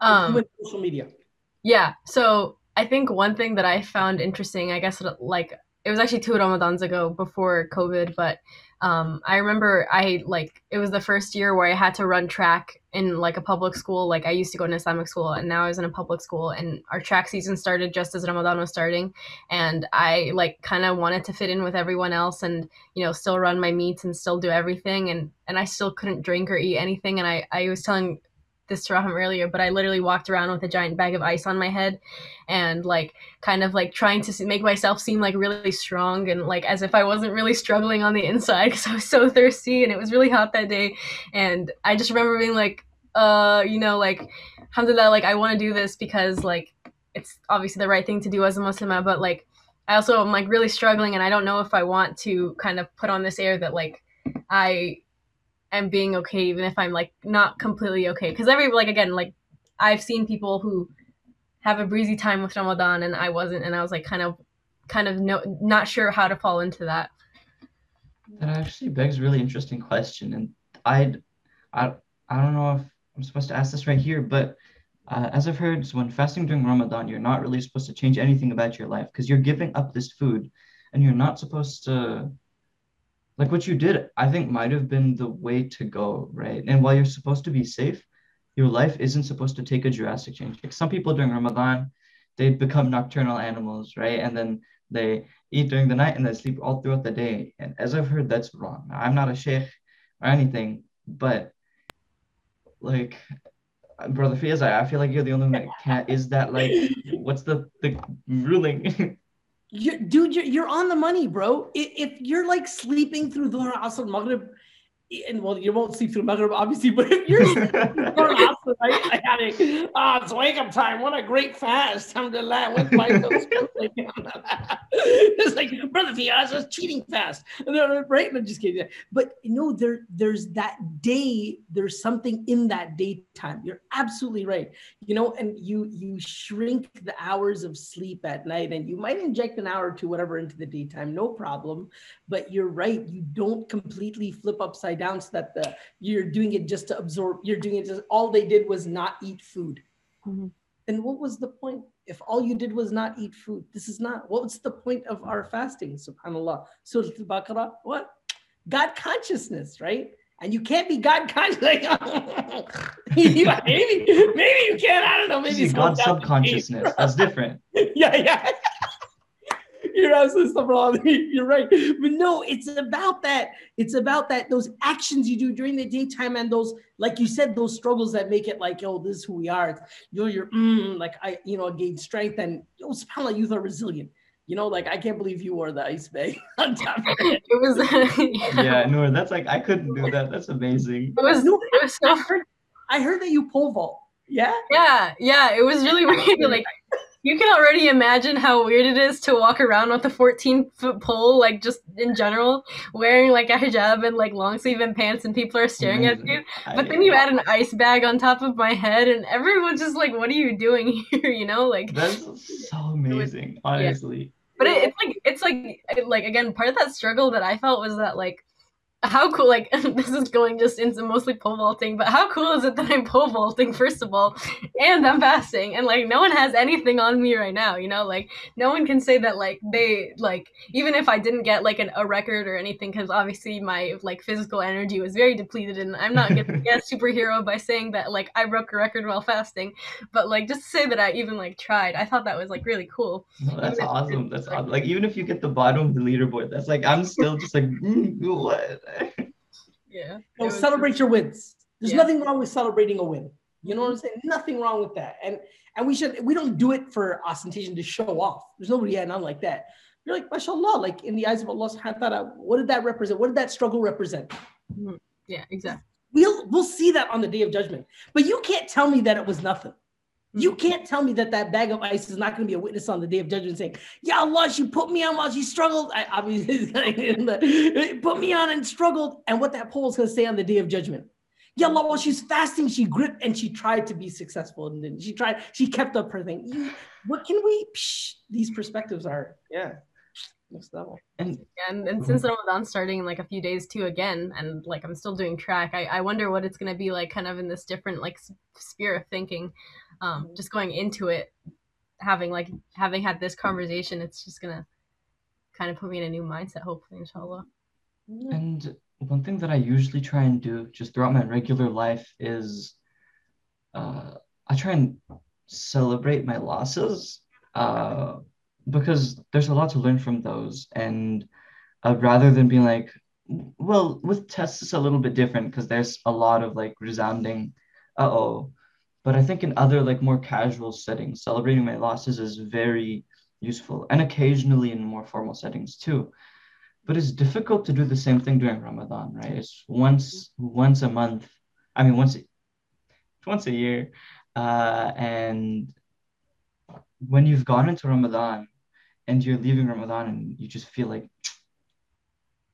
Um, social media. Yeah. So I think one thing that I found interesting, I guess, like it was actually two Ramadans ago before COVID, but um, I remember I like it was the first year where I had to run track in like a public school. Like I used to go to Islamic school, and now I was in a public school, and our track season started just as Ramadan was starting, and I like kind of wanted to fit in with everyone else, and you know still run my meets and still do everything, and and I still couldn't drink or eat anything, and I I was telling this to Rahim earlier, but I literally walked around with a giant bag of ice on my head and like kind of like trying to make myself seem like really strong and like as if I wasn't really struggling on the inside because I was so thirsty and it was really hot that day. And I just remember being like, uh, you know, like, alhamdulillah, like I want to do this because like it's obviously the right thing to do as a Muslim, but like I also am like really struggling and I don't know if I want to kind of put on this air that like I am being okay even if I'm like not completely okay. Because every like again like I've seen people who have a breezy time with Ramadan and I wasn't, and I was like kind of kind of no not sure how to fall into that. That actually begs a really interesting question, and I'd I I don't know if I'm supposed to ask this right here, but uh, as I've heard, so when fasting during Ramadan, you're not really supposed to change anything about your life because you're giving up this food, and you're not supposed to like what you did, I think might have been the way to go, right? And while you're supposed to be safe, your life isn't supposed to take a drastic change. Like some people during Ramadan, they become nocturnal animals, right? And then they eat during the night and they sleep all throughout the day. And as I've heard, that's wrong. I'm not a sheikh or anything, but like brother Fiaz, I feel like you're the only one that can't. Is that like what's the the ruling? you, dude, you're, you're on the money, bro. If, if you're like sleeping through the Asr, Maghrib, and well, you won't sleep through Maghrib, obviously, but if you're I got it. Ah, it's wake up time. What a great fast. Alhamdulillah. With my it's like, brother Fiaz, was cheating fast. Right? I'm just kidding. But you know, there, there's that day, there's something in that daytime. You're absolutely right. You know, and you you shrink the hours of sleep at night, and you might inject an hour or two, whatever, into the daytime, no problem. But you're right, you don't completely flip upside down so that the you're doing it just to absorb you're doing it just all they did was not eat food mm-hmm. and what was the point if all you did was not eat food this is not what's the point of our fasting subhanallah surah al-baqarah what god consciousness right and you can't be God conscious. Like, maybe, maybe you can. I don't know. Maybe God subconsciousness. That's different. yeah, yeah you're absolutely You're right. But no, it's about that. It's about that those actions you do during the daytime and those, like you said, those struggles that make it like, oh, this is who we are. You know, you're mm, like I, you know, gain strength and yo, subhanAllah, youth are resilient. You know, like I can't believe you wore the ice bag on top of it. It was yeah. yeah, no, that's like I couldn't do that. That's amazing. It was, no, it was so I heard, I heard that you pole vault. Yeah. Yeah, yeah. It was really weird. Like you can already imagine how weird it is to walk around with a 14 foot pole, like just in general, wearing like a hijab and like long sleeve and pants, and people are staring at you. But then you add an ice bag on top of my head, and everyone's just like, "What are you doing here?" You know, like that's so amazing, was, honestly. Yeah. But it, it's like it's like like again, part of that struggle that I felt was that like how cool like this is going just into mostly pole vaulting but how cool is it that i'm pole vaulting first of all and i'm fasting and like no one has anything on me right now you know like no one can say that like they like even if i didn't get like an, a record or anything because obviously my like physical energy was very depleted and i'm not gonna get superhero by saying that like i broke a record while fasting but like just to say that i even like tried i thought that was like really cool no, that's awesome that's awesome. like even if you get the bottom of the leaderboard that's like i'm still just like mm, what yeah. So celebrate your wins. There's yeah. nothing wrong with celebrating a win. You know what I'm saying? Nothing wrong with that. And and we should we don't do it for ostentation to show off. There's nobody yeah, none like that. You're like, mashallah, like in the eyes of Allah subhanahu wa ta'ala, what did that represent? What did that struggle represent? Mm-hmm. Yeah, exactly. We'll we'll see that on the day of judgment. But you can't tell me that it was nothing. You mm-hmm. can't tell me that that bag of ice is not going to be a witness on the day of judgment saying, Yeah, Allah, she put me on while she struggled. I obviously put me on and struggled. And what that pole is going to say on the day of judgment. Yeah, Allah, while she's fasting, she gripped and she tried to be successful. And then she tried, she kept up her thing. You, what can we, psh, these perspectives are, yeah next level. And and, and since mm-hmm. Ramadan's starting in like a few days too again, and like I'm still doing track, I, I wonder what it's gonna be like kind of in this different like sphere of thinking. Um, just going into it, having like having had this conversation, it's just gonna kind of put me in a new mindset. Hopefully, inshallah. And one thing that I usually try and do just throughout my regular life is uh, I try and celebrate my losses uh, because there's a lot to learn from those. And uh, rather than being like, well, with tests, it's a little bit different because there's a lot of like resounding, uh oh. But I think in other like more casual settings, celebrating my losses is very useful and occasionally in more formal settings too but it's difficult to do the same thing during Ramadan, right? It's once once a month. I mean, once once a year, uh, and when you've gone into Ramadan and you're leaving Ramadan and you just feel like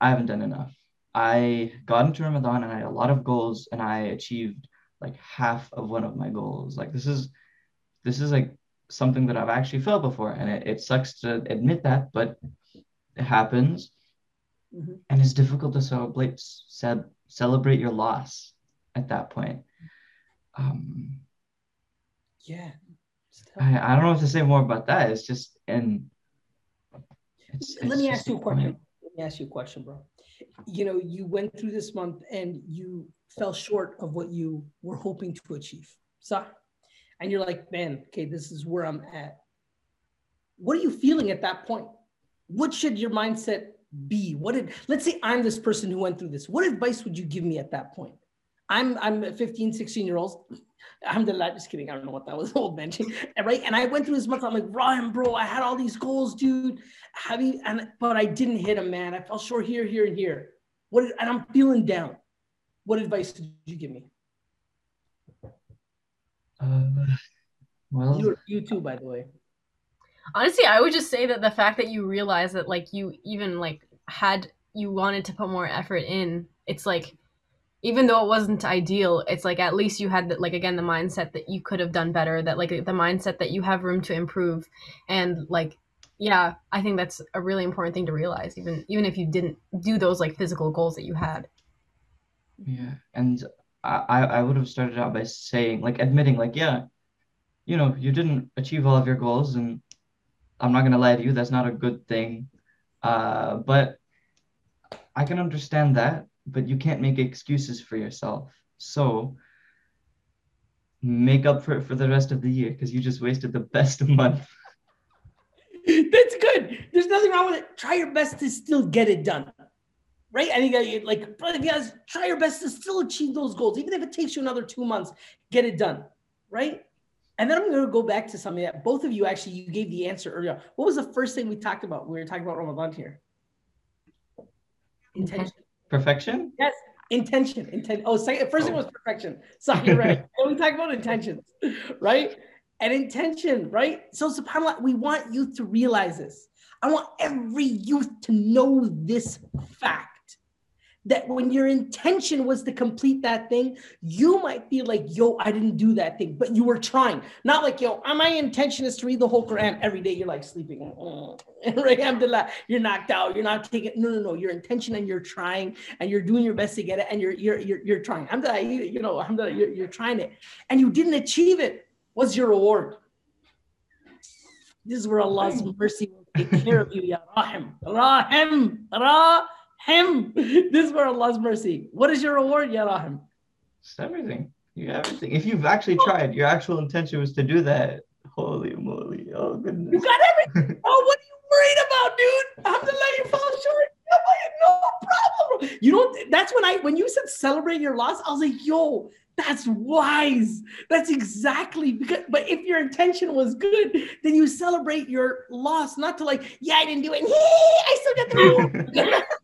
I haven't done enough. I got into Ramadan and I had a lot of goals and I achieved like half of one of my goals. Like this is this is like something that I've actually felt before, and it, it sucks to admit that, but it happens mm-hmm. and it's difficult to celebrate ce- celebrate your loss at that point. Um, yeah, I, I don't know what to say more about that. It's just and it's, let me ask you a question. Let me ask you a question, bro. You know, you went through this month and you fell short of what you were hoping to achieve. So, and you're like, man, okay, this is where I'm at. What are you feeling at that point? What should your mindset be? What did, let's say I'm this person who went through this. What advice would you give me at that point? I'm, I'm 15, 16 year olds. Alhamdulillah, just kidding. I don't know what that was, old benching, right? And I went through this month. I'm like, Ryan, bro, I had all these goals, dude. Have you, and, but I didn't hit them, man. I fell short here, here, and here. What, and I'm feeling down. What advice did you give me? Uh, well, you, you too, by the way. Honestly, I would just say that the fact that you realize that like you even like had you wanted to put more effort in, it's like even though it wasn't ideal, it's like at least you had that like again the mindset that you could have done better, that like the mindset that you have room to improve and like yeah, I think that's a really important thing to realize even even if you didn't do those like physical goals that you had. Yeah. And I I would have started out by saying like admitting like yeah, you know, you didn't achieve all of your goals and I'm not gonna lie to you, that's not a good thing. Uh, but I can understand that, but you can't make excuses for yourself. So make up for it for the rest of the year because you just wasted the best month. That's good. There's nothing wrong with it. Try your best to still get it done. Right? I think uh, like brother guys, try your best to still achieve those goals, even if it takes you another two months, get it done. Right? And then I'm going to go back to something that both of you actually you gave the answer earlier. What was the first thing we talked about? We were talking about Ramadan here. Intention. Perfection. Yes, intention. Intent. Oh, second. First oh. thing was perfection. Sorry, you're right. and we talk about intentions, right? And intention, right? So, subhanallah, we want youth to realize this. I want every youth to know this fact that when your intention was to complete that thing, you might feel like, yo, I didn't do that thing, but you were trying. Not like, yo, uh, my intention is to read the whole Quran every day. You're like sleeping. right? Alhamdulillah, you're knocked out. You're not taking, no, no, no. Your intention and you're trying and you're doing your best to get it and you're, you're, you're, you're trying. Alhamdulillah, you know, alhamdulillah, you're, you're trying it and you didn't achieve it. What's your reward? This is where Allah's mercy will take care of you, Ya Rahim. Rahim. Rahim him. This is for Allah's mercy. What is your reward, Ya Rahim? It's everything. You have everything. If you've actually tried, your actual intention was to do that. Holy moly. Oh goodness. You got everything. oh, what are you worried about, dude? Alhamdulillah, you fall short. No problem. You don't that's when I when you said celebrate your loss, I was like, yo, that's wise. That's exactly because, but if your intention was good, then you celebrate your loss, not to like, yeah, I didn't do it. I still got the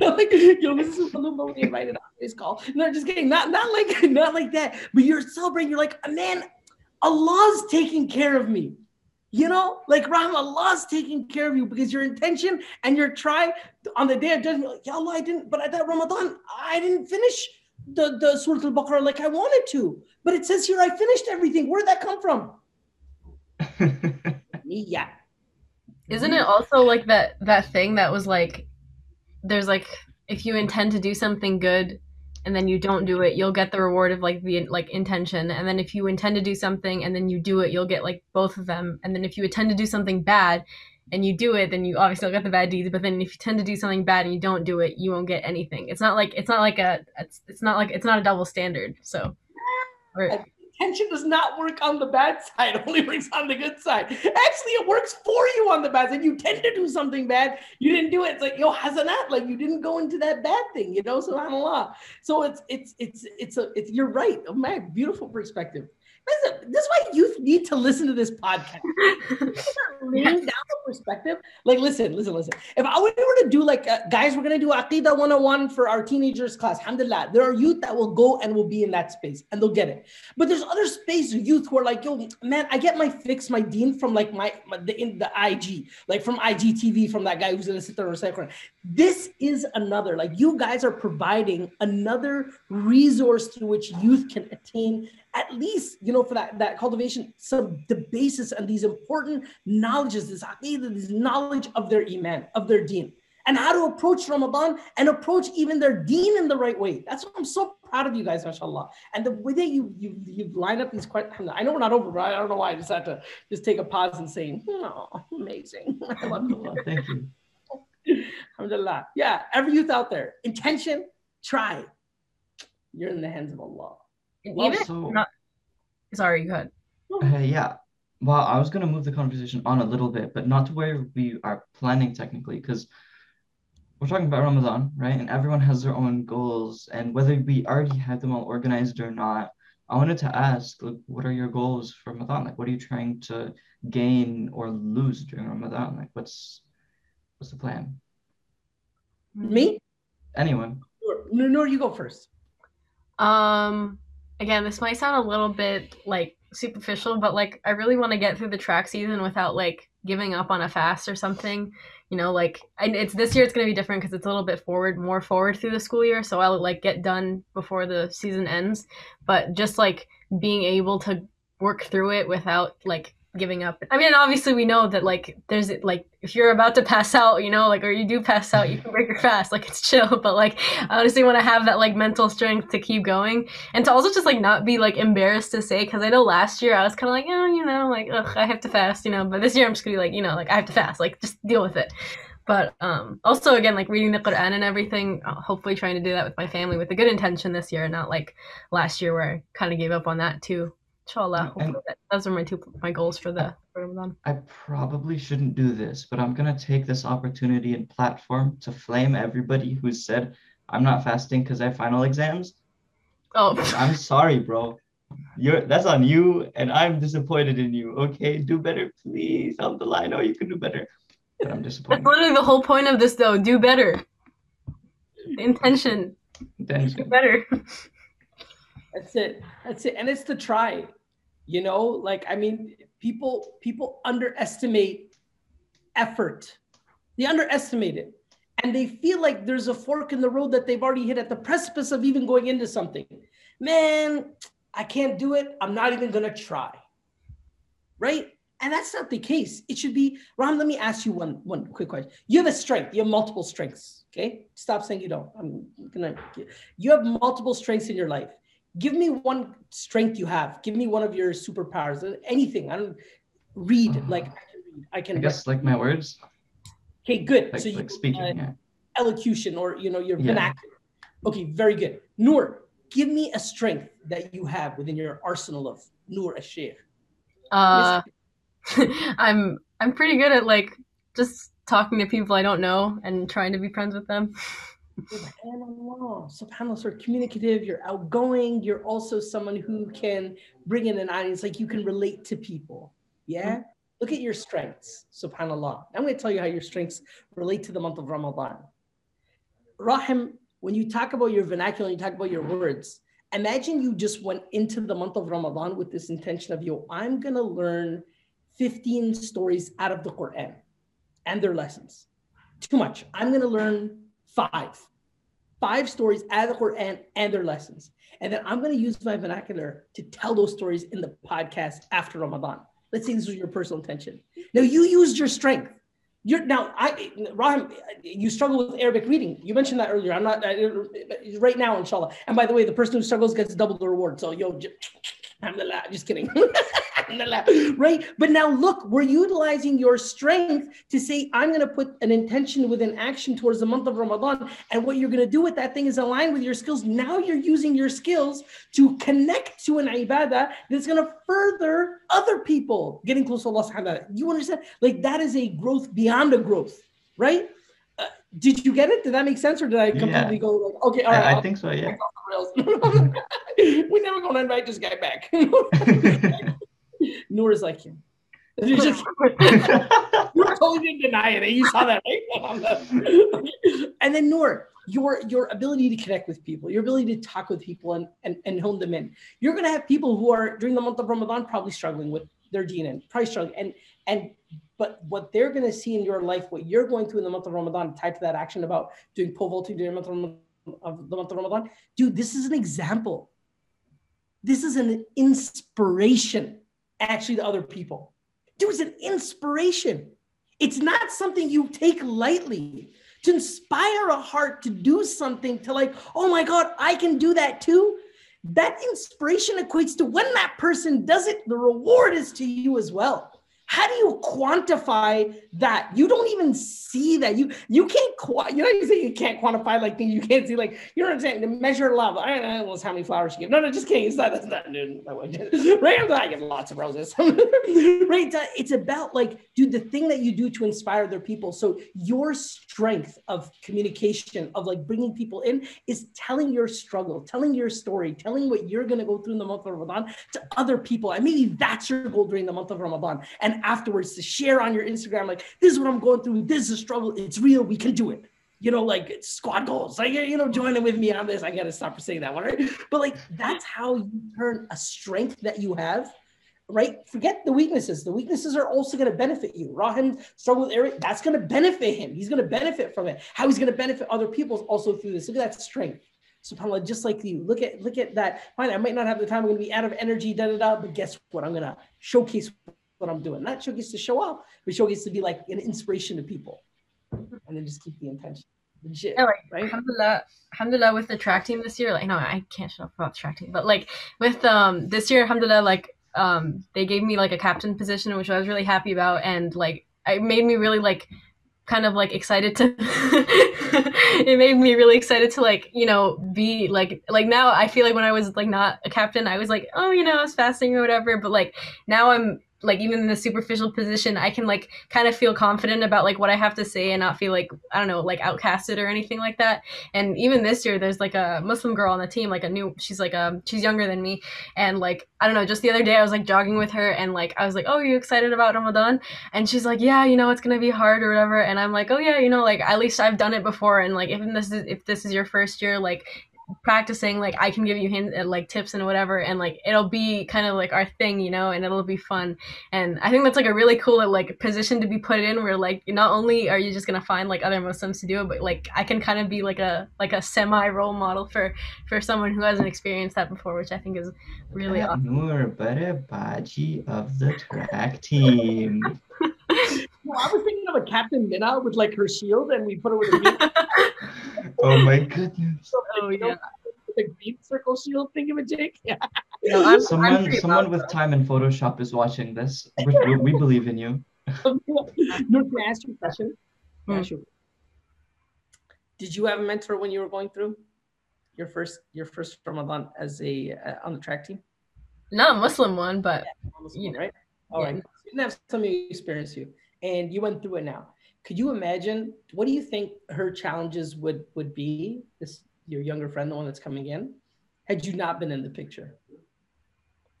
like, yo, this is Palumbo invited on this call. No, just kidding. Not not like not like that. But you're celebrating. You're like, man, Allah's taking care of me. You know, like Rahman, Allah's taking care of you because your intention and your try on the day of judgment, like, Ya Allah, I didn't, but at that Ramadan, I didn't finish the, the Surah Al-Baqarah like I wanted to. But it says here I finished everything. Where did that come from? yeah. Isn't it also like that that thing that was like there's like if you intend to do something good and then you don't do it, you'll get the reward of like the like intention. And then if you intend to do something and then you do it, you'll get like both of them. And then if you intend to do something bad and you do it, then you obviously get the bad deeds. But then if you tend to do something bad and you don't do it, you won't get anything. It's not like it's not like a it's, it's not like it's not a double standard. So or, Intention does not work on the bad side, it only works on the good side. Actually, it works for you on the bad side. You tend to do something bad, you didn't do it. It's like, yo, hasanat, like you didn't go into that bad thing, you know, subhanAllah. So it's it's it's it's a it's you're right. Man, beautiful perspective. This is why youth need to listen to this podcast. laying down the perspective. Like, listen, listen, listen. If I were to do like, uh, guys, we're gonna do Aqidah 101 for our teenagers class. Alhamdulillah, there are youth that will go and will be in that space and they'll get it. But there's other space youth who are like, yo, man, I get my fix, my dean from like my, my the in the IG, like from IGTV, from that guy who's gonna sit there and recite Quran. This is another. Like, you guys are providing another resource through which youth can attain at least, you know, for that, that cultivation, some the basis and these important knowledges, this aqidah, this knowledge of their iman, of their deen, and how to approach Ramadan and approach even their deen in the right way. That's what I'm so proud of you guys, mashallah. And the way that you you you line up these questions, I know we're not over, but I don't know why I just had to just take a pause and say, oh, amazing. I love you. Thank you. Alhamdulillah. Yeah, every youth out there, intention, try. You're in the hands of Allah. Even also, not, sorry, go ahead. Uh, yeah. Well, I was going to move the conversation on a little bit, but not to where we are planning technically, because we're talking about Ramadan, right? And everyone has their own goals. And whether we already have them all organized or not, I wanted to ask, like, what are your goals for Ramadan? Like, what are you trying to gain or lose during Ramadan? Like, what's what's the plan? Me? Anyone? No, no, you go first. Um, again, this might sound a little bit like superficial, but like I really want to get through the track season without like giving up on a fast or something. You know, like and it's this year it's gonna be different because it's a little bit forward, more forward through the school year. So I'll like get done before the season ends. But just like being able to work through it without like giving up. I mean, obviously we know that like there's like if you're about to pass out, you know, like or you do pass out, you can break your fast, like it's chill. But like I honestly want to have that like mental strength to keep going and to also just like not be like embarrassed to say because I know last year I was kind of like, oh, you know, like ugh, I have to fast, you know. But this year I'm just gonna be like, you know, like I have to fast, like just deal with it. But um, also again, like reading the Quran and everything, uh, hopefully trying to do that with my family with a good intention this year, not like last year where I kind of gave up on that too. Inshallah. That, those are my two my goals for the for Ramadan. I probably shouldn't do this, but I'm gonna take this opportunity and platform to flame everybody who said I'm not fasting because I have final exams. Oh, I'm sorry, bro. You're that's on you, and I'm disappointed in you. Okay, do better, please. On the line, oh, you can do better. But I'm disappointed. That's literally the whole point of this, though. Do better. The intention. Intention. Do better. That's it. That's it. And it's to try you know like i mean people people underestimate effort. They underestimate it. And they feel like there's a fork in the road that they've already hit at the precipice of even going into something. Man i can't do it. I'm not even going to try. Right? And that's not the case. It should be ram let me ask you one one quick question. You have a strength. You have multiple strengths. Okay? Stop saying you don't. I'm gonna you have multiple strengths in your life give me one strength you have. Give me one of your superpowers. Anything. I don't read uh, like I can read. I can. I guess like my words. Okay, good. Like, so you like speaking, uh, yeah. elocution or you know your yeah. vernacular. Okay, very good. Noor, give me a strength that you have within your arsenal of Noor Ashir. Uh, I'm I'm pretty good at like just talking to people I don't know and trying to be friends with them. SubhanAllah, SubhanAllah, sort of communicative, you're outgoing, you're also someone who can bring in an audience, like you can relate to people. Yeah? Mm-hmm. Look at your strengths, SubhanAllah. I'm going to tell you how your strengths relate to the month of Ramadan. Rahim, when you talk about your vernacular, you talk about your words, imagine you just went into the month of Ramadan with this intention of, yo, I'm going to learn 15 stories out of the Quran and their lessons. Too much. I'm going to learn five five stories out of the Quran and their lessons. And then I'm going to use my vernacular to tell those stories in the podcast after Ramadan. Let's say this was your personal intention. Now you used your strength. You're now, I, Rahim, you struggle with Arabic reading. You mentioned that earlier. I'm not right now, inshallah. And by the way, the person who struggles gets double the reward. So, yo, alhamdulillah, just kidding. right? But now look, we're utilizing your strength to say, I'm going to put an intention with an action towards the month of Ramadan. And what you're going to do with that thing is align with your skills. Now you're using your skills to connect to an ibadah that's going to further other people getting close to Allah subhanahu wa ta'ala. You understand? Like that is a growth beyond a growth, right? Uh, did you get it? Did that make sense, or did I completely yeah. go like, okay, all right? I, I think so. Yeah. We're never going to invite this guy back. Noor is like him. You just you totally didn't deny it. You saw that, right? and then Noor, your your ability to connect with people, your ability to talk with people and, and, and hone them in. You're gonna have people who are during the month of Ramadan probably struggling with their deen probably struggling. And and but what they're gonna see in your life, what you're going through in the month of Ramadan, tied to that action about doing pole vaulting during the month of Ramadan, of the month of Ramadan, dude, this is an example. This is an inspiration actually to other people. Dude, it's an inspiration. It's not something you take lightly. To inspire a heart to do something, to like, oh my God, I can do that too. That inspiration equates to when that person does it, the reward is to you as well how do you quantify that? You don't even see that. You you can't you know you say you can't quantify like things you can't see like you know what i'm saying? To measure love. I don't know how many flowers you give. No no just kidding. It's not that's not dude, right i get lots of roses. Right it's about like dude the thing that you do to inspire other people. So your strength of communication of like bringing people in is telling your struggle telling your story telling what you're going to go through in the month of ramadan to other people. And maybe that's your goal during the month of ramadan. And afterwards to share on your Instagram, like, this is what I'm going through. This is a struggle. It's real. We can do it. You know, like squad goals. Like, you know, joining with me on this. I got to stop for saying that one, right? But like, that's how you turn a strength that you have right? Forget the weaknesses. The weaknesses are also going to benefit you. Rahim struggle with Arabic, that's going to benefit him. He's going to benefit from it. How he's going to benefit other people is also through this. Look at that strength. SubhanAllah, just like you. Look at look at that. Fine, I might not have the time. I'm going to be out of energy, da da da. But guess what? I'm going to showcase what I'm doing. Not show gets to show up, but show gets to be like an inspiration to people. And then just keep the intention. Legit, yeah, like, right? Alhamdulillah, alhamdulillah with the track team this year, like no, I can't shut up about the track team, but like with um this year, alhamdulillah, like um they gave me like a captain position, which I was really happy about, and like it made me really like kind of like excited to it made me really excited to like you know be like like now i feel like when i was like not a captain i was like oh you know i was fasting or whatever but like now i'm like even in the superficial position i can like kind of feel confident about like what i have to say and not feel like i don't know like outcasted or anything like that. And even this year there's like a muslim girl on the team like a new she's like um she's younger than me. And like i don't know just the other day i was like jogging with her and like i was like oh you excited about ramadan? And she's like yeah you know it's gonna be hard or whatever. And i'm like oh yeah you know like at least i've done it before. And like if this is if this is your first year like practicing like i can give you hints uh, like tips and whatever and like it'll be kind of like our thing you know and it'll be fun. And i think that's like a really cool like position to be put in where like not only are you just gonna find like other muslims to do it but like i can kind of be like a like a semi role model for for someone who hasn't experienced that before which i think is really awesome Noor Baji of the track team I was thinking of a Captain Minna with like her shield, and we put her with a. oh my goodness! oh yeah. The green circle shield thing of a Jake. Yeah. No, I'm, someone, I'm someone with time in Photoshop is watching this. We, we believe in you. no, can I ask you a question? Hmm. Did you have a mentor when you were going through your first your first Ramadan as a uh, on the track team? Not a Muslim one, but yeah, Muslim, you know, right? All yeah. right. You didn't have somebody experience you and you went through it now. Could you imagine what do you think her challenges would would be? This your younger friend, the one that's coming in, had you not been in the picture?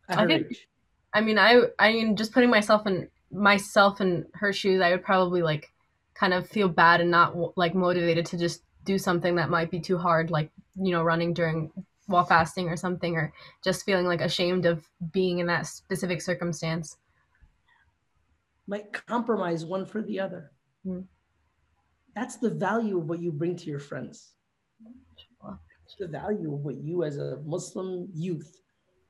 I think. I mean, I I mean, just putting myself in myself in her shoes, I would probably like kind of feel bad and not like motivated to just do something that might be too hard, like you know, running during while fasting or something, or just feeling like ashamed of being in that specific circumstance might compromise one for the other. Mm. That's the value of what you bring to your friends. That's the value of what you, as a Muslim youth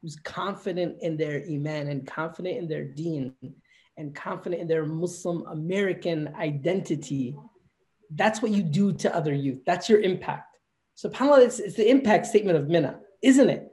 who's confident in their iman and confident in their deen and confident in their Muslim American identity, that's what you do to other youth. That's your impact. SubhanAllah, it's, it's the impact statement of Mina, isn't it?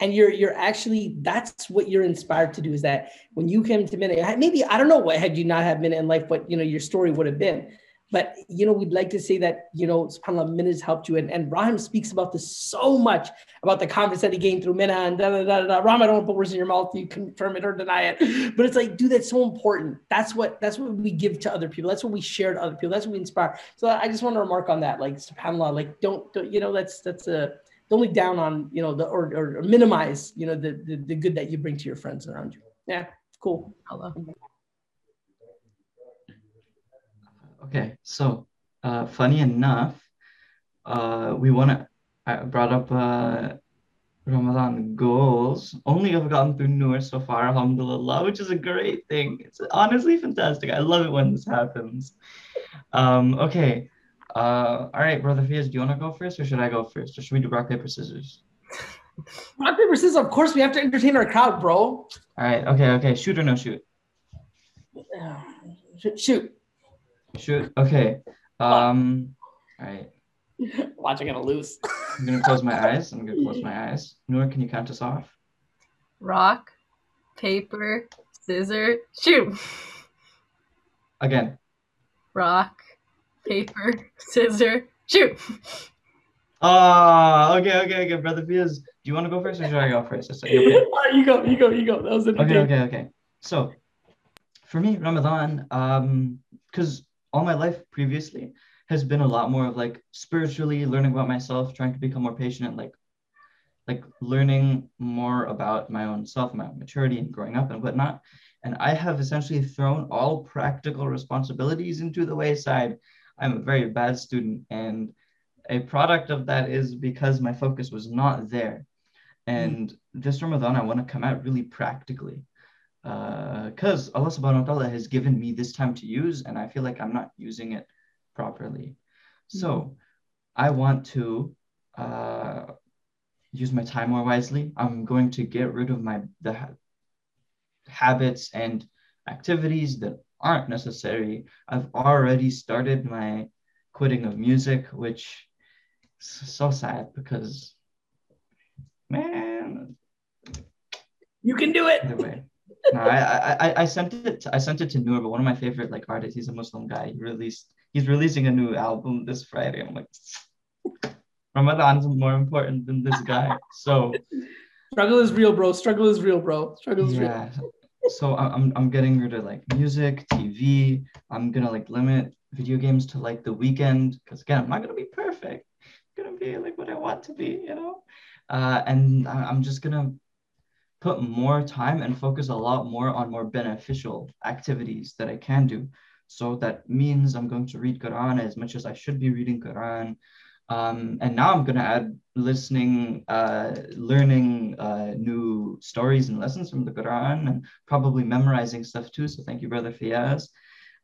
And you're you're actually that's what you're inspired to do is that when you came to Mina, maybe I don't know what had you not had Mina in life, but you know your story would have been. But you know, we'd like to say that you know, subhanAllah, Mina has helped you, and, and Rahim speaks about this so much about the confidence that he gained through Mina and da da da da. Rahim, I don't put words in your mouth, you confirm it or deny it. But it's like, dude, that's so important. That's what that's what we give to other people. That's what we share to other people. That's what we inspire. So I just want to remark on that, like subhanAllah, like don't, don't you know, that's that's a don't look down on you know the or, or minimize you know the, the the good that you bring to your friends around you. Yeah, cool. Hello. Okay, so uh, funny enough, uh, we want to. I brought up uh, Ramadan goals. Only have gotten through Noor so far, alhamdulillah, which is a great thing. It's honestly fantastic. I love it when this happens. Um, okay. Uh, all right, brother Fiaz, do you want to go first or should I go first? Or should we do rock, paper, scissors? rock, paper, scissors. Of course, we have to entertain our crowd, bro. All right. Okay. Okay. Shoot or no shoot? Shoot. Shoot. Okay. Um. All right. Watch, I'm gonna lose. I'm gonna close my eyes. I'm gonna close my eyes. Noor, can you count us off? Rock, paper, scissor, shoot. Again. Rock, paper, scissor, shoot. Ah, okay, okay, okay, brother Fiaz. Do you want to go first or should I go first? Okay. you go, you go, you go. That was okay, okay, okay, okay. So, for me, Ramadan, um, because all my life previously has been a lot more of like spiritually learning about myself, trying to become more patient, like like learning more about my own self, my own maturity and growing up and whatnot. And I have essentially thrown all practical responsibilities into the wayside. I'm a very bad student. And a product of that is because my focus was not there. And mm-hmm. this Ramadan, I want to come out really practically because uh, Allah subhanahu wa ta'ala has given me this time to use and I feel like I'm not using it properly. Mm-hmm. So I want to uh, use my time more wisely. I'm going to get rid of my the ha- habits and activities that aren't necessary. I've already started my quitting of music, which is so sad because man, you can do it. Anyway no, I, I I sent it. To, I sent it to Noor, but one of my favorite like artists. He's a Muslim guy. He released. He's releasing a new album this Friday. I'm like, Ramadan's more important than this guy. So, struggle is real, bro. Struggle is real, bro. Struggle is yeah. real. So I'm I'm getting rid of like music, TV. I'm gonna like limit video games to like the weekend because again, I'm not gonna be perfect. I'm gonna be like what I want to be, you know. Uh, and I'm just gonna put more time and focus a lot more on more beneficial activities that I can do. So that means I'm going to read Quran as much as I should be reading Quran. Um, and now I'm going to add listening, uh, learning uh, new stories and lessons from the Quran and probably memorizing stuff too. So thank you, Brother Fiaz.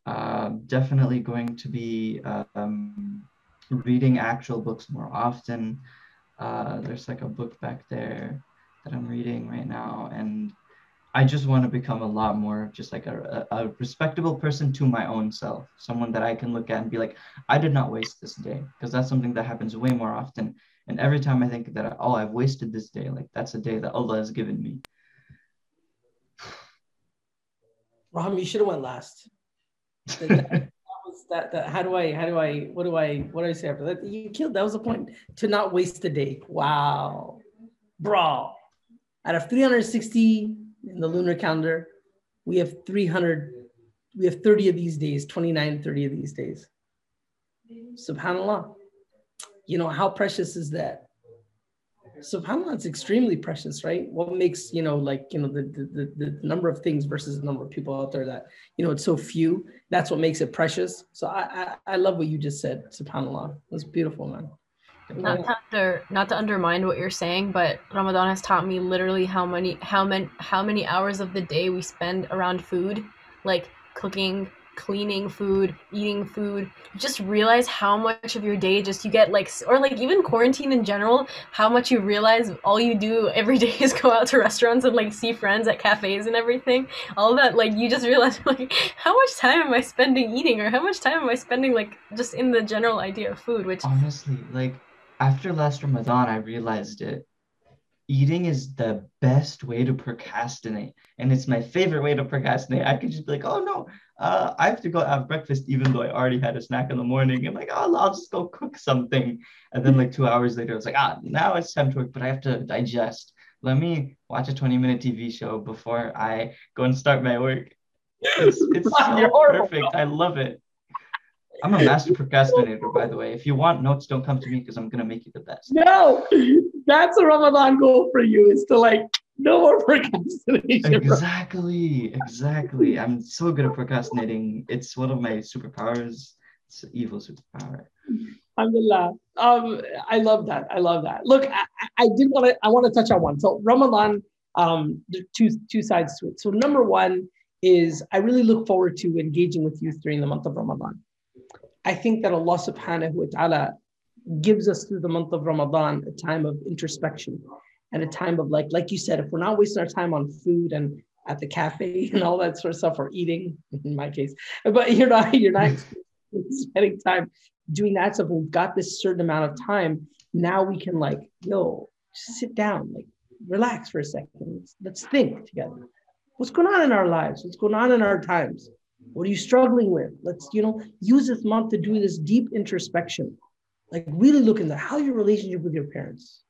Uh, definitely going to be um, reading actual books more often. Uh, there's like a book back there that I'm reading right now. And I just want to become a lot more just like a, a, a, respectable person to my own self, someone that I can look at and be like, I did not waste this day. Because that's something that happens way more often. And every time I think that, oh, I've wasted this day, like that's a day that Allah has given me. Rahim, you should have went last. that, that, that, how do I, how do I, what do I, what do I say after that? You killed, that was the point to not waste a day. Wow. Bro out of 360 in the lunar calendar, we have 300, we have 30 of these days, 29, 30 of these days. Subhanallah. You know, how precious is that? Subhanallah, it's extremely precious, right? What makes, you know, like, you know, the, the, the, number of things versus the number of people out there that, you know, it's so few. That's what makes it precious. So I, I, I love what you just said. Subhanallah. That's beautiful, man not to under, not to undermine what you're saying, but Ramadan has taught me literally how many how many how many hours of the day we spend around food, like cooking, cleaning food, eating food, just realize how much of your day just you get like, or like even quarantine in general, how much you realize all you do every day is go out to restaurants and like see friends at cafes and everything. All that, like, you just realize like, how much time am I spending eating or how much time am I spending like just in the general idea of food, which honestly, like, after last Ramadan, I realized it. Eating is the best way to procrastinate and it's my favorite way to procrastinate. I could just be like oh no uh, i have to go have breakfast even though i already had a snack in the morning. I'm like oh, i'll just go cook something. And then like two hours later it's like ah now it's time to work but i have to digest. Let me watch a 20 minute tv show before i go and start my work. It's, it's so perfect. I love it I'm a master procrastinator, by the way. If you want notes, don't come to me because I'm gonna make you the best. No, that's a Ramadan goal for you is to like no more procrastination. Exactly, exactly. I'm so good at procrastinating. It's one of my superpowers. It's an evil superpower. Alhamdulillah. Um, I love that. I love that. Look, I, I did want to I want to touch on one. So Ramadan, um, two two sides to it. So number one is I really look forward to engaging with youth during the month of Ramadan. I think that Allah subhanahu wa ta'ala gives us through the month of Ramadan a time of introspection and a time of like, like you said, if we're not wasting our time on food and at the cafe and all that sort of stuff, or eating in my case, but you're not, you're not spending time doing that stuff. We've got this certain amount of time. Now we can like, yo, just sit down, like relax for a second. Let's, let's think together. What's going on in our lives? What's going on in our times? What are you struggling with? Let's, you know, use this month to do this deep introspection. Like really look into how your relationship with your parents.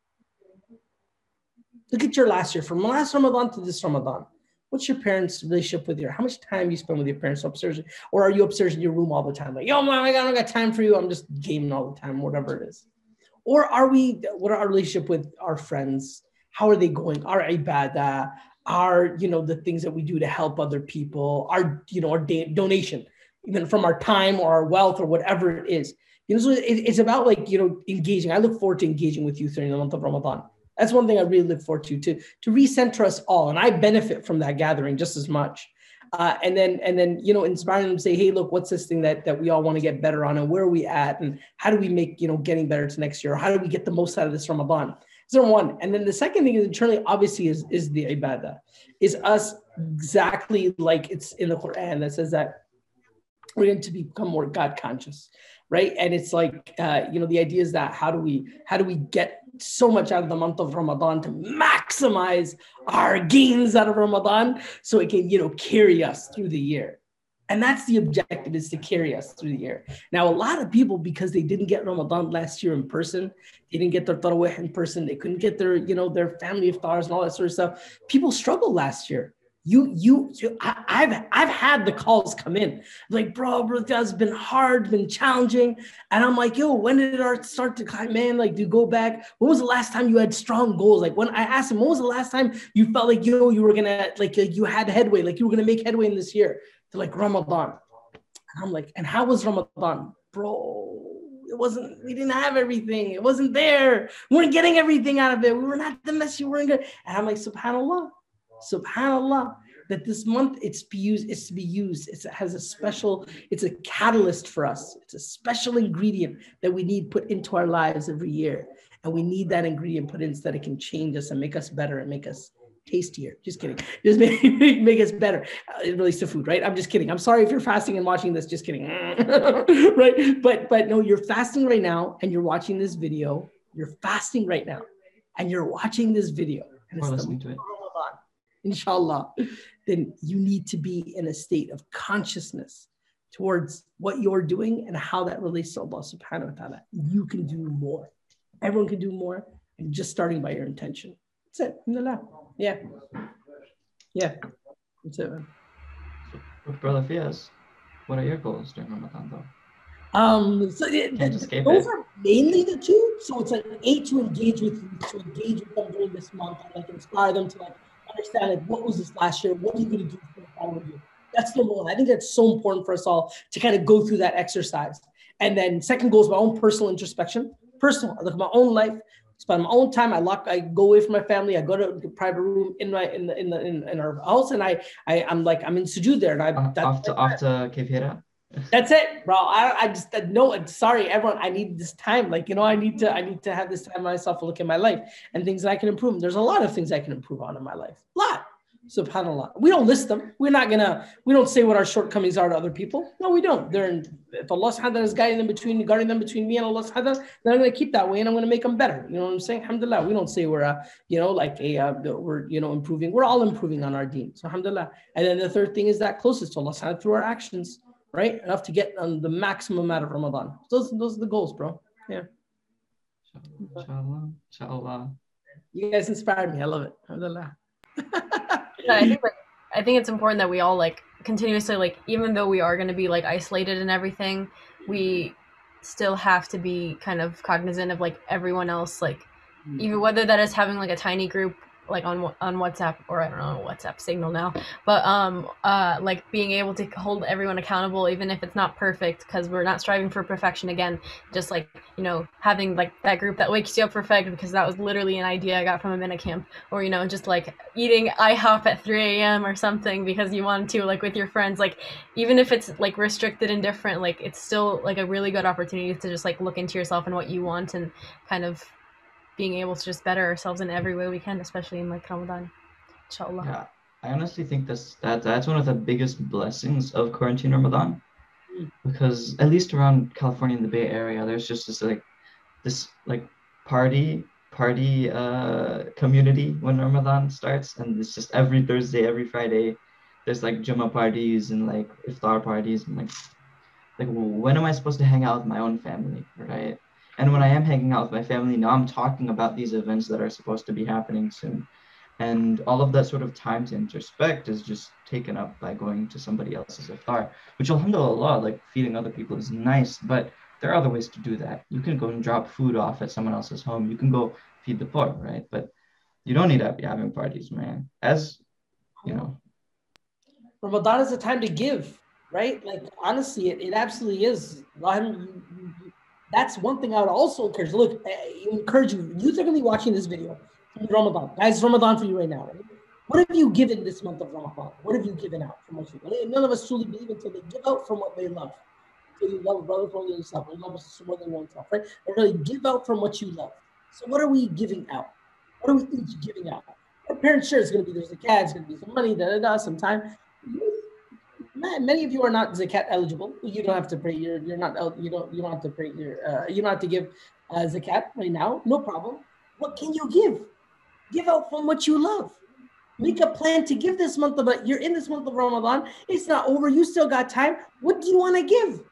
Look at your last year, from last Ramadan to this Ramadan. What's your parents' relationship with your? How much time you spend with your parents upstairs, or are you upstairs in your room all the time? Like, yo, mom, I don't got time for you. I'm just gaming all the time, whatever it is. Or are we? What are our relationship with our friends? How are they going? Our ibadah, uh, our you know the things that we do to help other people our you know our da- donation even from our time or our wealth or whatever it is. You know so it, it's about like you know engaging. I look forward to engaging with you during the month of ramadan. That's one thing i really look forward to to to recenter us all and i benefit from that gathering just as much. Uh, and then and then you know inspiring them to say hey look what's this thing that that we all want to get better on and where are we at and how do we make you know getting better to next year? How do we get the most out of this ramadan so one. And then the second thing is internally, obviously, is, is the ibadah, is us exactly like it's in the Quran that says that we're going to become more God conscious, right? And it's like, uh, you know, the idea is that how do we how do we get so much out of the month of Ramadan to maximize our gains out of Ramadan so it can, you know, carry us through the year. And that's the objective is to carry us through the year. Now, a lot of people, because they didn't get Ramadan last year in person, they didn't get their tarawih in person, they couldn't get their, you know, their family iftars and all that sort of stuff. People struggled last year. You, you, you I, have I've had the calls come in like, bro, bro, that's been hard, been challenging. And I'm like, yo, when did it start to climb in? Like, do go back? When was the last time you had strong goals? Like when I asked him, when was the last time you felt like, yo, you were gonna, like, you had headway, like you were gonna make headway in this year? Like Ramadan. And I'm like, and how was Ramadan? Bro, it wasn't, we didn't have everything. It wasn't there. We weren't getting everything out of it. We were not the mess you weren't good. And I'm like, subhanAllah, subhanAllah, that this month it's be used, it's to be used. It's, it has a special, it's a catalyst for us. It's a special ingredient that we need put into our lives every year. And we need that ingredient put in so that it can change us and make us better and make us tastier. Just kidding. Just make, make us better. Uh, it relates to food, right? I'm just kidding. I'm sorry if you're fasting and watching this. Just kidding. right? But but no, you're fasting right now and you're watching this video. You're fasting right now and you're watching this video. And it's listening to it. Inshallah. Then you need to be in a state of consciousness towards what you're doing and how that relates to Allah subhanahu wa ta'ala. You can do more. Everyone can do more. And just starting by your intention. That's it. Alhamdulillah. Yeah. Yeah. That's it, man. So, Brother Fiaz, what are your goals during Ramadan though? Um, so it, those it. are mainly the two. So it's like eight to engage with to engage with them during this month and like inspire them to like understand like what was this last year, what are you gonna do for the following year. That's number one. I think that's so important for us all to kind of go through that exercise. And then second goal is my own personal introspection, personal, look at my own life, spend my own time. I lock, I go away from my family. I go to a private room in my in the in the in, in our house, and I I I'm like I'm in sujood there. And I Uh, after after Kefira. that's it, bro. I, I just no. Sorry, everyone. I need this time. Like you know, I need to. I need to have this time myself to look at my life and things that I can improve. There's a lot of things I can improve on in my life. A lot. Subhanallah. We don't list them. We're not gonna. We don't say what our shortcomings are to other people. No, we don't. They're in, if Allah Subhanahu is guiding them between, guarding them between me and Allah Subhanahu, then I'm gonna keep that way and I'm gonna make them better. You know what I'm saying? Alhamdulillah. We don't say we're, uh, you know, like a, uh, we're, you know, improving. We're all improving on our deen. So Alhamdulillah. And then the third thing is that closest to Allah Subhanahu through our actions right? Enough to get on the maximum out of Ramadan. Those, those are the goals, bro. Yeah. Inshallah. Inshallah. You guys inspired me. I love it. Alhamdulillah. I think like, I think it's important that we all like continuously like even though we are going to be like isolated and everything, we still have to be kind of cognizant of like everyone else like mm-hmm. even whether that is having like a tiny group like on on WhatsApp or I don't know WhatsApp Signal now, but um uh like being able to hold everyone accountable even if it's not perfect because we're not striving for perfection again. Just like you know having like that group that wakes you up perfect because that was literally an idea I got from a MYNA camp, or you know just like eating IHOP at 3 a.m. or something because you want to like with your friends. Like even if it's like restricted and different, like it's still like a really good opportunity to just like look into yourself and what you want and kind of being able to just better ourselves in every way we can, especially in like Ramadan. Inshallah. Yeah, I honestly think that's that that's one of the biggest blessings of quarantine Ramadan. Hmm. Because at least around California in the Bay Area, there's just this like this like party party uh community when Ramadan starts and it's just every Thursday, every Friday, there's like Jummah parties and like iftar parties and like like when am I supposed to hang out with my own family, right? And when I am hanging out with my family, now I'm talking about these events that are supposed to be happening soon. And all of that sort of time to introspect is just taken up by going to somebody else's iftar, which alhamdulillah, like feeding other people is nice, but there are other ways to do that. You can go and drop food off at someone else's home. You can go feed the poor, right? But you don't need to be having parties, man. As you know. Ramadan is a time to give, right? Like honestly, it, it absolutely is that's one thing I would also encourage. Look, eh, I encourage you. Youth are going to be watching this video Ramadan. Guys, Ramadan for you right now. Right? What have you given this month of Ramadan? What have you given out from what you None of us truly believe until they give out from what they love. Until you love a brother from yourself, or love us more than oneself, right? Or really give out from what you love. So what are we giving out? What are we each giving out? Our parents sure it's going to be zakat, it's going to be some money, da da da, some time many of you are not zakat eligible. You don't have to pay your, you're not, you don't, you don't have to pay your, uh, you don't have to give uh, zakat right now. No problem. What can you give? Give out from what you love. Make a plan to give this month of, you're in this month of Ramadan. It's not over. You still got time. What do you want to give?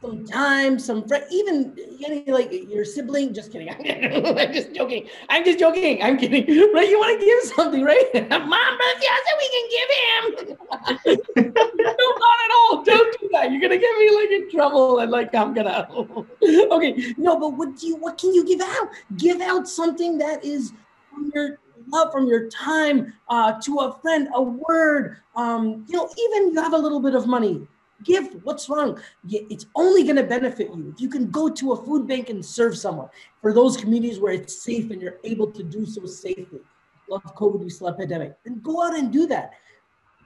Some time, some friend, even any like your sibling. Just kidding. I'm just joking. I'm just joking. I'm kidding. Right? You want to give something, right? Mom, Yes, we can give him. no, not at all. Don't do that. You're gonna get me like in trouble, and like I'm gonna. okay, no, but what do you? What can you give out? Give out something that is from your love from your time uh, to a friend, a word. Um, you know, even you have a little bit of money give what's wrong. It's only going to benefit you. If you can go to a food bank and serve someone for those communities where it's safe and you're able to do so safely love covid we still have pandemic then go out and do that.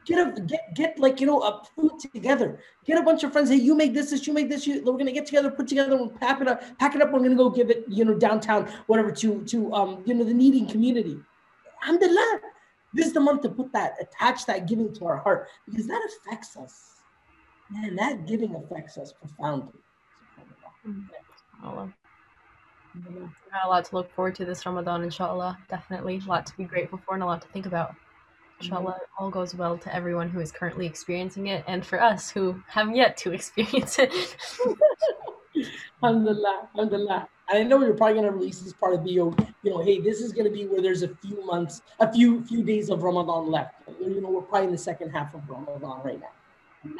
Get a get get like you know a food together. Get a bunch of friends hey you make this this you make this you, we're gonna get together put together we'll pack it up pack it up we're gonna go give it you know downtown whatever to to um you know the needing community. Alhamdulillah. This is the month to put that attach that giving to our heart because that affects us man, that giving affects us profoundly. Mm-hmm. Got a lot to look forward to this Ramadan, inshallah. Definitely. A lot to be grateful for and a lot to think about. Inshallah, mm-hmm. all goes well to everyone who is currently experiencing it and for us who have yet to experience it. alhamdulillah, alhamdulillah. I know you're probably going to release this part of the you know, hey, this is going to be where there's a few months, a few few days of Ramadan left. You know, we're probably in the second half of Ramadan right now.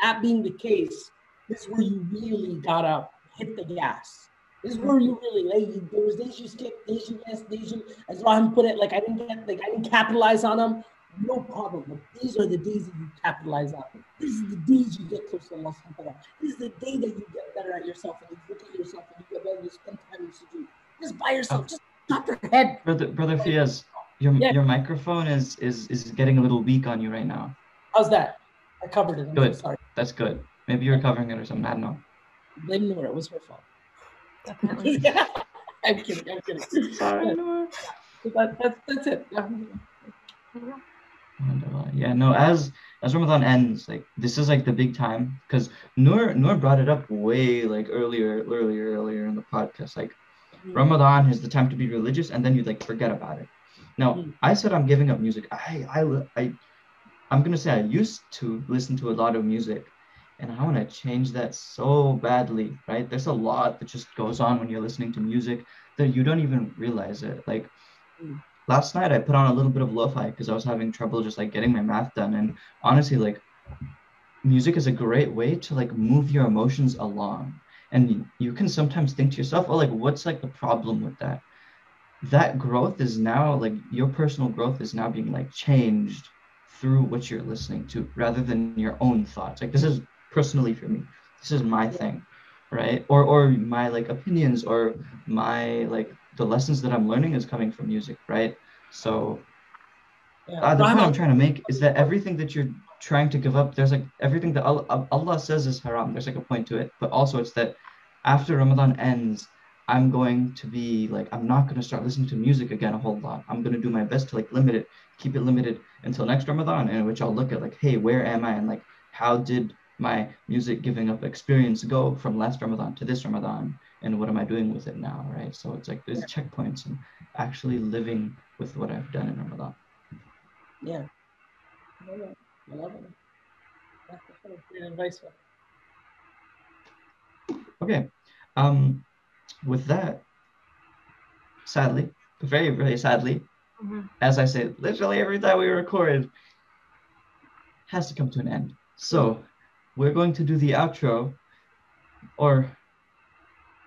That being the case, this is where you really gotta hit the gas. This is where you really like. There was days you skipped, days you missed, days you, as Rahim put it, like I didn't get, like I didn't capitalize on them. No problem. But these are the days that you capitalize on. This is the days you get close to Allah subhanahu This is the day that you get better at yourself and you look at yourself and you get better, you spend time in sujood. Just by yourself, uh, just Stop your head. Brother, brother Fiaz, your Yeah. your microphone is is is getting a little weak on you right now. How's that? I covered it. I'm Good. sorry. That's good. Maybe you're covering it or something. I don't know. Blame Nora. It was her fault. Definitely. I'm kidding. I'm kidding. Sorry, Noor. That, that's, that's it. Alhamdulillah. Yeah, no, as as Ramadan ends, like this is like the big time because Noor Noor brought it up way like earlier, earlier, earlier in the podcast. Like Ramadan is the time to be religious, and then you like forget about it. Now, Mm. I said I'm giving up music. I I I I'm gonna say I used to listen to a lot of music, and I want to change that so badly. Right? There's a lot that just goes on when you're listening to music that you don't even realize it. Like last night, I put on a little bit of lo-fi because I was having trouble just like getting my math done, and honestly, like music is a great way to like move your emotions along and you can sometimes think to yourself oh like what's like the problem with that that growth is now like your personal growth is now being like changed through what you're listening to rather than your own thoughts. Like this is personally for me. This is my thing right? Or or my like opinions or my like the lessons that i'm learning is coming from music right? So Yeah. uh, the point I'm trying to make is that everything that you're trying to give up, there's like everything that Allah, Allah says is haram. There's like a point to it, but also it's that after Ramadan ends, I'm going to be like I'm not going to start listening to music again a whole lot. I'm going to do my best to like limit it, keep it limited until next Ramadan, in which I'll look at like, hey, where am I, and like how did my music giving up experience go from last Ramadan to this Ramadan, and what am I doing with it now, right? So it's like there's checkpoints and actually living with what I've done in Ramadan. Yeah. I love it. I love it. That's the great advice. Okay. Um, with that, sadly, very, very sadly, Mhm. as I say, literally every time we record, has to come to an end. So we're going to do the outro, or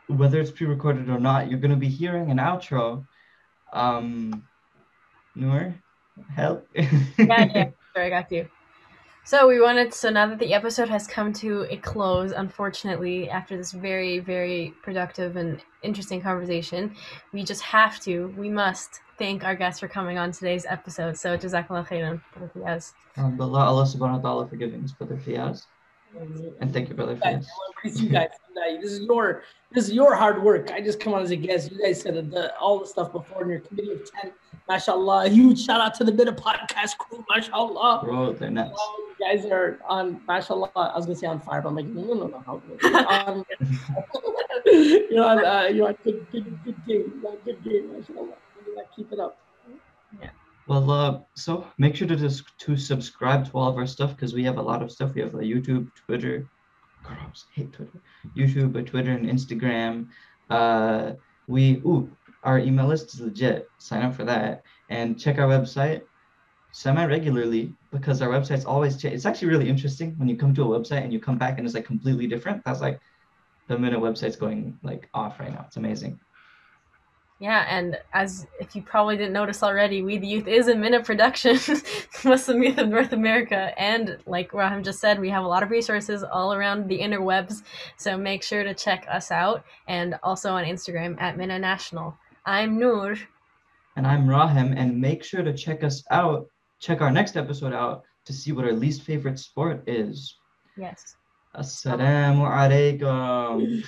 whether it's pre-recorded or not, you're going to be hearing an outro. Um, Noor, help. yeah, yeah. Sorry, I got you. So we wanted. So now that the episode has come to a close, unfortunately, after this very, very productive and interesting conversation, we just have to. We must thank our guests for coming on today's episode. So Jazakallah khairan. Brother Fiaz. Alhamdulillah, Allah subhanahu wa ta'ala forgiving us, Brother Fiaz. And thank you, Brother Guys, Fiaz. You guys. This is your this is your hard work. I just come on as a guest. You guys said the, all the stuff before in your committee of 10. MashaAllah. Huge shout out to the Bit of Podcast crew. MashaAllah. Bro, they're nuts. You guys are on mashallah. I was gonna say on fire, but I'm like, no, no, no, no. how- on, you're on, uh, you're on good, good, good game. You're on good game, mashallah. Keep it up. Yeah. Well, uh, so make sure to just to subscribe to all of our stuff because we have a lot of stuff. We have uh, YouTube, Twitter. Gross, hate Twitter. YouTube, uh, Twitter, and Instagram. Uh, we ooh, our email list is legit. Sign up for that and check our website semi regularly because our website's always cha- It's actually really interesting when you come to a website and you come back and it's like completely different. That's like the MYNA website's going like off right now. It's amazing. Yeah, and as if you probably didn't notice already, We the Youth is a MYNA production, Muslim Youth of North America. And like Rahim just said, we have a lot of resources all around the interwebs. So make sure to check us out and also on Instagram at MYNA National. I'm Noor. And I'm Rahim, and make sure to check us out, check our next episode out to see what our least favorite sport is. Yes. Assalamu alaikum.